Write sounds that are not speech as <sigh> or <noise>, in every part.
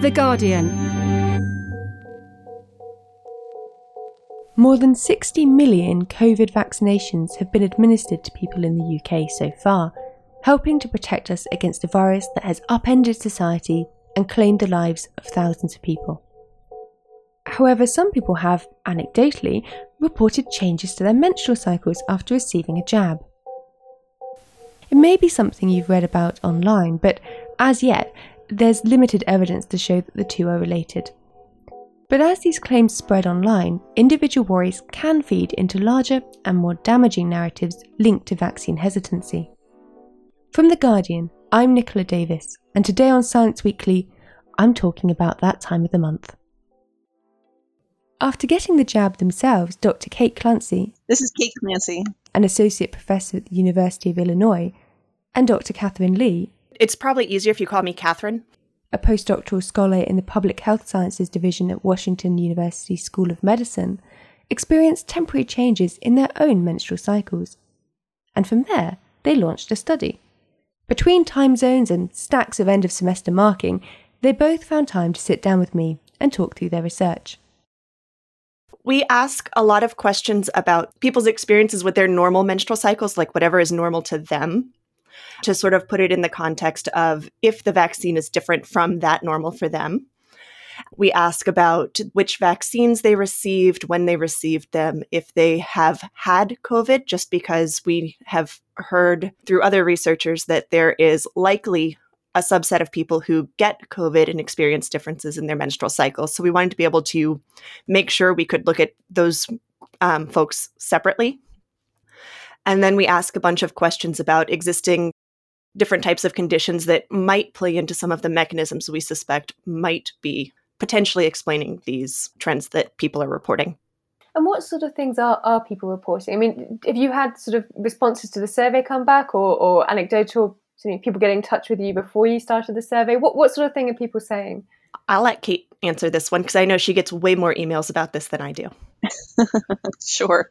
The Guardian. More than 60 million COVID vaccinations have been administered to people in the UK so far, helping to protect us against a virus that has upended society and claimed the lives of thousands of people. However, some people have, anecdotally, reported changes to their menstrual cycles after receiving a jab. It may be something you've read about online, but as yet, there's limited evidence to show that the two are related. But as these claims spread online, individual worries can feed into larger and more damaging narratives linked to vaccine hesitancy. From The Guardian, I'm Nicola Davis, and today on Science Weekly, I'm talking about that time of the month. After getting the jab themselves, Dr. Kate Clancy. This is Kate Clancy. An associate professor at the University of Illinois, and Dr. Katharine Lee. It's probably easier if you call me Katharine. A postdoctoral scholar in the Public Health Sciences Division at Washington University School of Medicine, experienced temporary changes in their own menstrual cycles. And from there, they launched a study. Between time zones and stacks of end of semester marking, they both found time to sit down with me and talk through their research. We ask a lot of questions about people's experiences with their normal menstrual cycles, like whatever is normal to them, to sort of put it in the context of if the vaccine is different from that normal for them. We ask about which vaccines they received, when they received them, if they have had COVID, just because we have heard through other researchers that there is likely a subset of people who get COVID and experience differences in their menstrual cycles. So we wanted to be able to make sure we could look at those um, folks separately. And then we ask a bunch of questions about existing different types of conditions that might play into some of the mechanisms we suspect might be potentially explaining these trends that people are reporting. And what sort of things are, are people reporting? I mean, have you had sort of responses to the survey come back or, or anecdotal people getting in touch with you before you started the survey? What, what sort of thing are people saying? I'll let Kate answer this one because I know she gets way more emails about this than I do. <laughs> sure.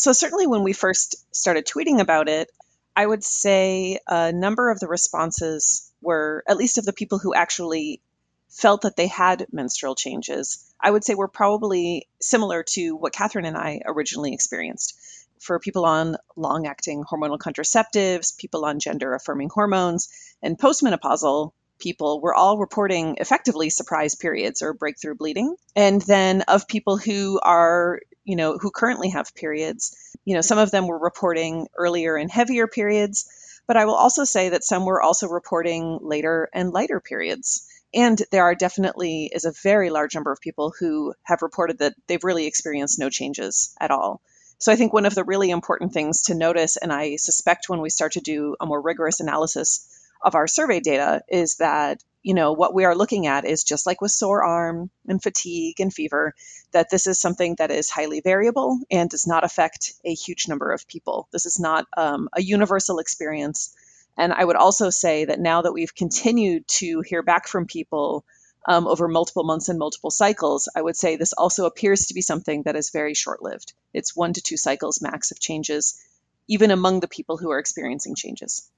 So, certainly when we first started tweeting about it, I would say a number of the responses were, at least of the people who actually felt that they had menstrual changes, I would say were probably similar to what Katharine and I originally experienced for people on long acting hormonal contraceptives, people on gender affirming hormones, and postmenopausal people were all reporting effectively surprise periods or breakthrough bleeding. And then of people who are, you know, who currently have periods, you know, some of them were reporting earlier and heavier periods, but I will also say that some were also reporting later and lighter periods. And there are definitely is a very large number of people who have reported that they've really experienced no changes at all. So I think one of the really important things to notice, and I suspect when we start to do a more rigorous analysis of our survey data, is that you know what we are looking at is just like with sore arm and fatigue and fever that this is something that is highly variable and does not affect a huge number of people this is not um, a universal experience and i would also say that now that we've continued to hear back from people um, over multiple months and multiple cycles, I would say this also appears to be something that is very short lived. It's one to two cycles max of changes, even among the people who are experiencing changes.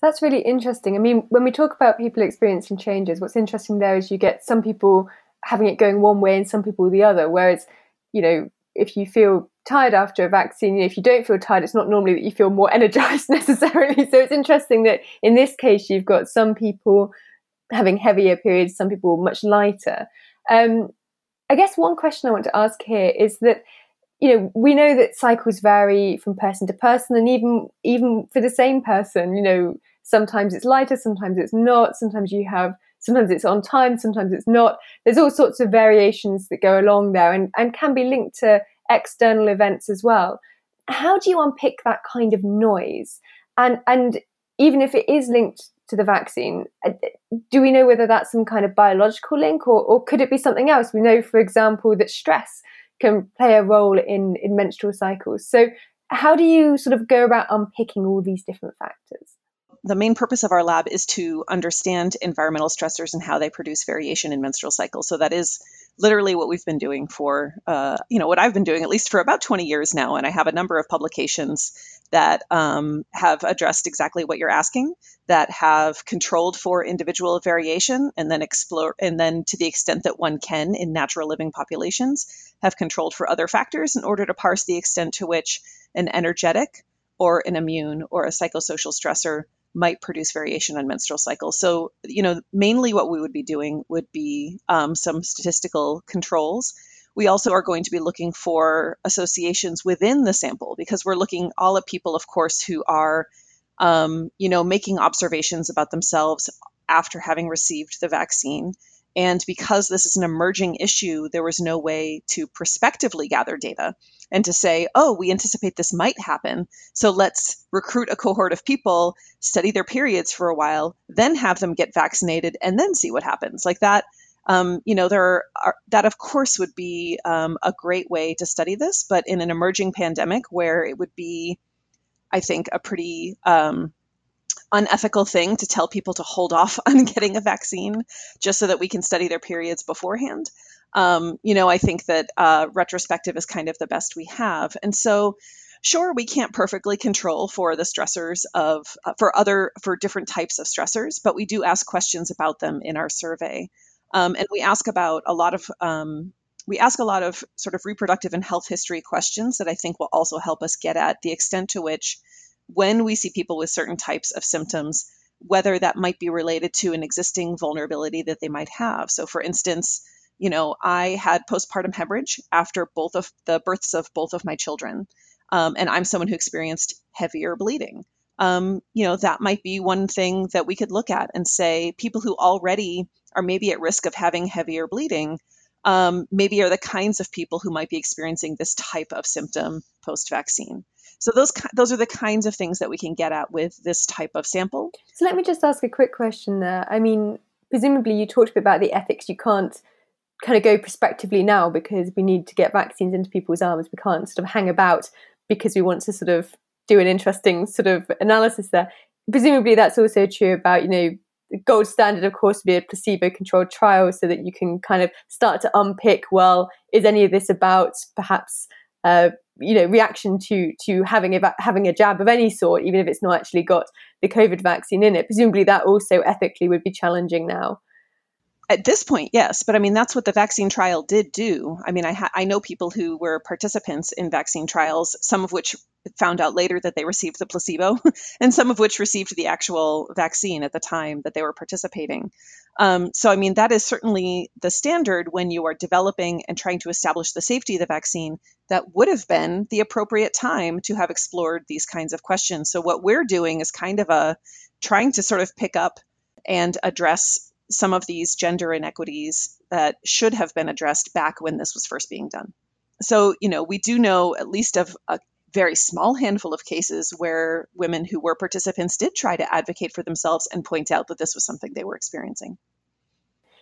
That's really interesting. I mean, when we talk about people experiencing changes, what's interesting there is you get some people having it going one way and some people the other. Whereas, you know, if you feel tired after a vaccine, you know, if you don't feel tired, it's not normally that you feel more <laughs> energized necessarily. So it's interesting that in this case, you've got some people having heavier periods, some people much lighter. Um, I guess one question I want to ask here is that you know we know that cycles vary from person to person, and even even for the same person, you know sometimes it's lighter, sometimes it's not. Sometimes you have sometimes it's on time, sometimes it's not. There's all sorts of variations that go along there, and and can be linked to external events as well. How do you unpick that kind of noise? And and even if it is linked to the vaccine. Uh, do we know whether that's some kind of biological link or, or could it be something else? We know, for example, that stress can play a role in, in menstrual cycles. So, how do you sort of go about unpicking all these different factors? The main purpose of our lab is to understand environmental stressors and how they produce variation in menstrual cycles. So, that is literally what we've been doing for, uh, you know, what I've been doing at least for about 20 years now. And I have a number of publications that um, have addressed exactly what you're asking, that have controlled for individual variation, and then explore, and then to the extent that one can in natural living populations, have controlled for other factors in order to parse the extent to which an energetic or an immune or a psychosocial stressor might produce variation on menstrual cycles. So, you know, mainly what we would be doing would be um, some statistical controls. We also are going to be looking for associations within the sample because we're looking all at people, of course, who are, um, you know, making observations about themselves after having received the vaccine. And because this is an emerging issue, there was no way to prospectively gather data and to say, oh, we anticipate this might happen. So let's recruit a cohort of people, study their periods for a while, then have them get vaccinated, and then see what happens. Like that, um, you know, there are, that of course would be um, a great way to study this, but in an emerging pandemic where it would be, I think, a pretty um, unethical thing to tell people to hold off <laughs> on getting a vaccine just so that we can study their periods beforehand um, you know, I think that uh, retrospective is kind of the best we have. And so, sure, we can't perfectly control for the stressors of, uh, for other, for different types of stressors, but we do ask questions about them in our survey. Um, and we ask about a lot of, um, we ask a lot of sort of reproductive and health history questions that I think will also help us get at the extent to which, when we see people with certain types of symptoms, whether that might be related to an existing vulnerability that they might have. So, for instance, you know, I had postpartum hemorrhage after both of the births of both of my children. Um, and I'm someone who experienced heavier bleeding. Um, you know, that might be one thing that we could look at and say people who already are maybe at risk of having heavier bleeding um, maybe are the kinds of people who might be experiencing this type of symptom post vaccine. So those those are the kinds of things that we can get at with this type of sample. So let me just ask a quick question there. I mean, presumably you talked a bit about the ethics. You can't kind of go prospectively now because we need to get vaccines into people's arms. We can't sort of hang about because we want to sort of do an interesting sort of analysis there. Presumably, that's also true about you know the gold standard, of course, would be a placebo-controlled trial, so that you can kind of start to unpick. Well, is any of this about perhaps uh, you know reaction to to having a having a jab of any sort, even if it's not actually got the COVID vaccine in it? Presumably, that also ethically would be challenging now. At this point, yes, but I mean that's what the vaccine trial did do. I mean, I ha- I know people who were participants in vaccine trials, some of which found out later that they received the placebo, <laughs> and some of which received the actual vaccine at the time that they were participating. Um, so, I mean, that is certainly the standard when you are developing and trying to establish the safety of the vaccine. That would have been the appropriate time to have explored these kinds of questions. So, what we're doing is kind of a trying to sort of pick up and address some of these gender inequities that should have been addressed back when this was first being done. So, you know, we do know at least of a very small handful of cases where women who were participants did try to advocate for themselves and point out that this was something they were experiencing.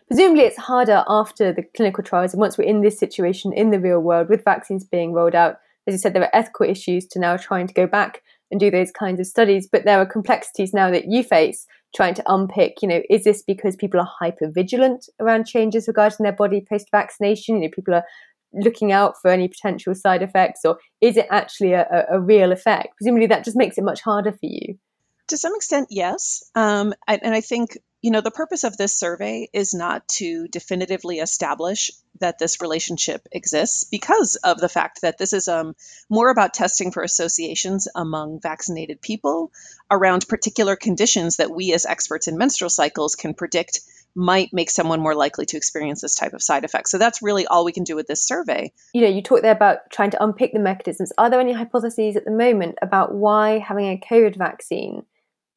Presumably, it's harder after the clinical trials, and once we're in this situation in the real world with vaccines being rolled out. As you said, there are ethical issues to now trying to go back and do those kinds of studies, but there are complexities now that you face trying to unpick, you know, is this because people are hyper vigilant around changes regarding their body post vaccination? You know, people are looking out for any potential side effects, or is it actually a, a, real effect? Presumably, that just makes it much harder for you. To some extent, yes. Um, and I think you know, the purpose of this survey is not to definitively establish that this relationship exists because of the fact that this is um, more about testing for associations among vaccinated people around particular conditions that we as experts in menstrual cycles can predict might make someone more likely to experience this type of side effect. So that's really all we can do with this survey. You know, you talked there about trying to unpick the mechanisms. Are there any hypotheses at the moment about why having a COVID vaccine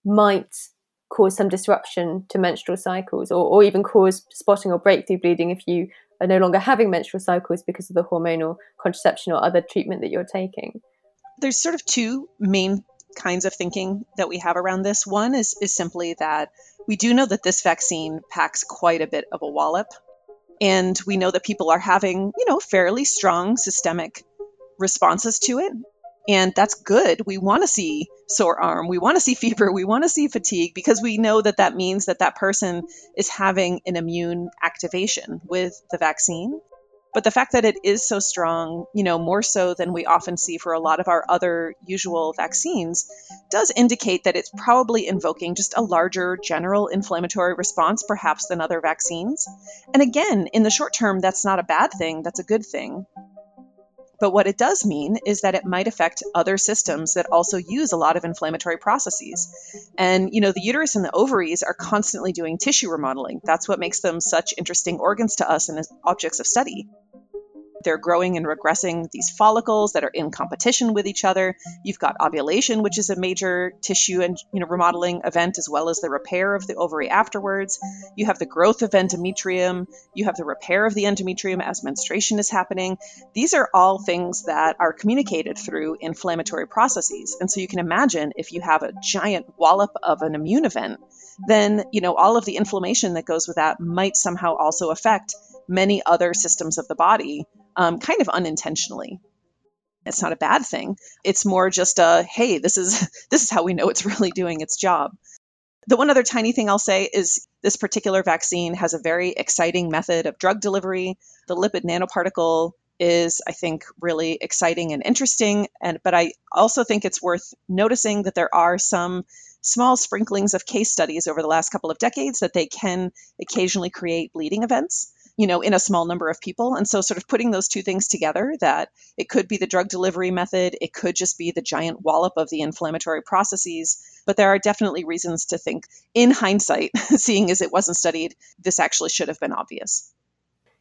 might cause some disruption to menstrual cycles or, or even cause spotting or breakthrough bleeding if you are no longer having menstrual cycles because of the hormonal contraception or other treatment that you're taking? There's sort of two main kinds of thinking that we have around this. One is, is simply that we do know that this vaccine packs quite a bit of a wallop. And we know that people are having, you know, fairly strong systemic responses to it. And that's good. We want to see sore arm. We want to see <laughs> fever. We want to see fatigue because we know that that means that that person is having an immune activation with the vaccine. But the fact that it is so strong, you know, more so than we often see for a lot of our other usual vaccines, does indicate that it's probably invoking just a larger general inflammatory response, perhaps, than other vaccines. And again, in the short term, that's not a bad thing, that's a good thing. But what it does mean is that it might affect other systems that also use a lot of inflammatory processes. And, you know, the uterus and the ovaries are constantly doing tissue remodeling. That's what makes them such interesting organs to us and as objects of study. They're growing and regressing these follicles that are in competition with each other. You've got ovulation, which is a major tissue and you know remodeling event, as well as the repair of the ovary afterwards. You have the growth of endometrium. You have the repair of the endometrium as menstruation is happening. These are all things that are communicated through inflammatory processes. And so you can imagine if you have a giant wallop of an immune event, then you know all of the inflammation that goes with that might somehow also affect many other systems of the body um, kind of unintentionally. It's not a bad thing. It's more just a hey this is <laughs> this is how we know it's really doing its job. The one other tiny thing i'll say is this particular vaccine has a very exciting method of drug delivery. The lipid nanoparticle is i think really exciting and interesting and but i also think it's worth noticing that there are some small sprinklings of case studies over the last couple of decades that they can occasionally create bleeding events you know, in a small number of people. And so, sort of putting those two things together that it could be the drug delivery method, it could just be the giant wallop of the inflammatory processes. But there are definitely reasons to think, in hindsight, <laughs> seeing as it wasn't studied, this actually should have been obvious.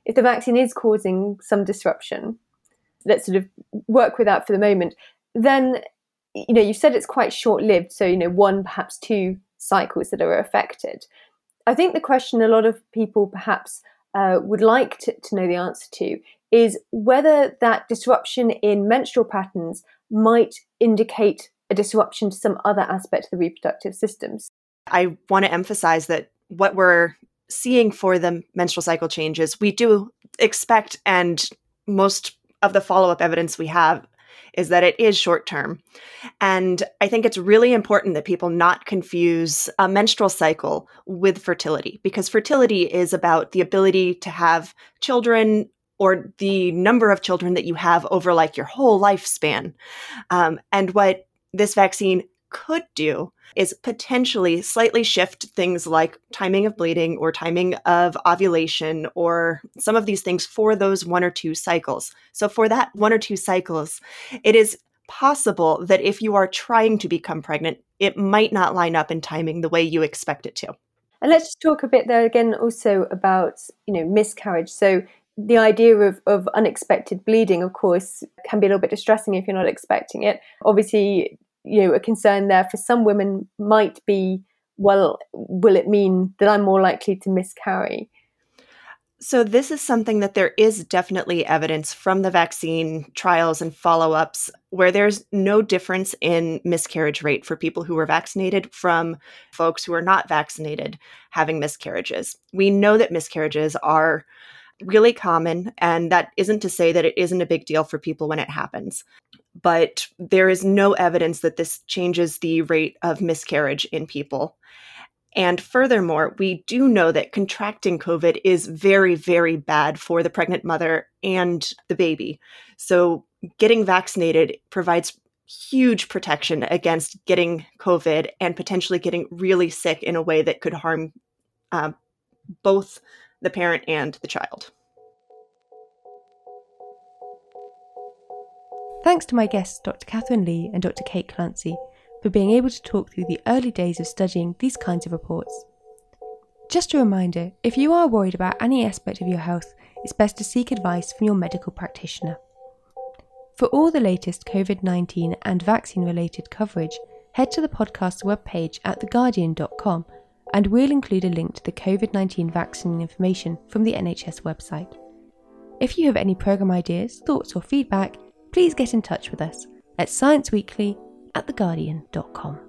If the vaccine is causing some disruption, let's sort of work with that for the moment, then, you know, you said it's quite short lived. So, you know, one, perhaps two cycles that are affected. I think the question a lot of people perhaps uh, would like to, to know the answer to is whether that disruption in menstrual patterns might indicate a disruption to some other aspect of the reproductive systems. I want to emphasize that what we're seeing for the menstrual cycle changes, we do expect, and most of the follow up evidence we have is that it is short term. And I think it's really important that people not confuse a menstrual cycle with fertility because fertility is about the ability to have children or the number of children that you have over like your whole lifespan. Um, and what this vaccine could do is potentially slightly shift things like timing of bleeding or timing of ovulation or some of these things for those one or two cycles. So, for that one or two cycles, it is possible that if you are trying to become pregnant, it might not line up in timing the way you expect it to. And let's just talk a bit there again also about, you know, miscarriage. So the idea of, of unexpected bleeding, of course, can be a little bit distressing if you're not expecting it. Obviously, you know a concern there for some women might be well will it mean that i'm more likely to miscarry? So this is something that there is definitely evidence from the vaccine trials and follow-ups where there's no difference in miscarriage rate for people who were vaccinated from folks who are not vaccinated having miscarriages. We know that miscarriages are really common and that isn't to say that it isn't a big deal for people when it happens but there is no evidence that this changes the rate of miscarriage in people. And furthermore, we do know that contracting COVID is very, very bad for the pregnant mother and the baby. So, getting vaccinated provides huge protection against getting COVID and potentially getting really sick in a way that could harm uh, both the parent and the child. Thanks to my guests, Dr. Katharine Lee and Dr. Kate Clancy, for being able to talk through the early days of studying these kinds of reports. Just a reminder if you are worried about any aspect of your health, it's best to seek advice from your medical practitioner. For all the latest COVID 19 and vaccine related coverage, head to the podcast's webpage at theguardian.com and we'll include a link to the COVID 19 vaccine information from the NHS website. If you have any programme ideas, thoughts, or feedback, please get in touch with us at scienceweekly at theguardian.com.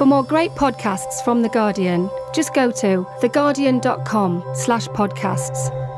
For more great podcasts from The Guardian, just go to theguardian.com slash podcasts.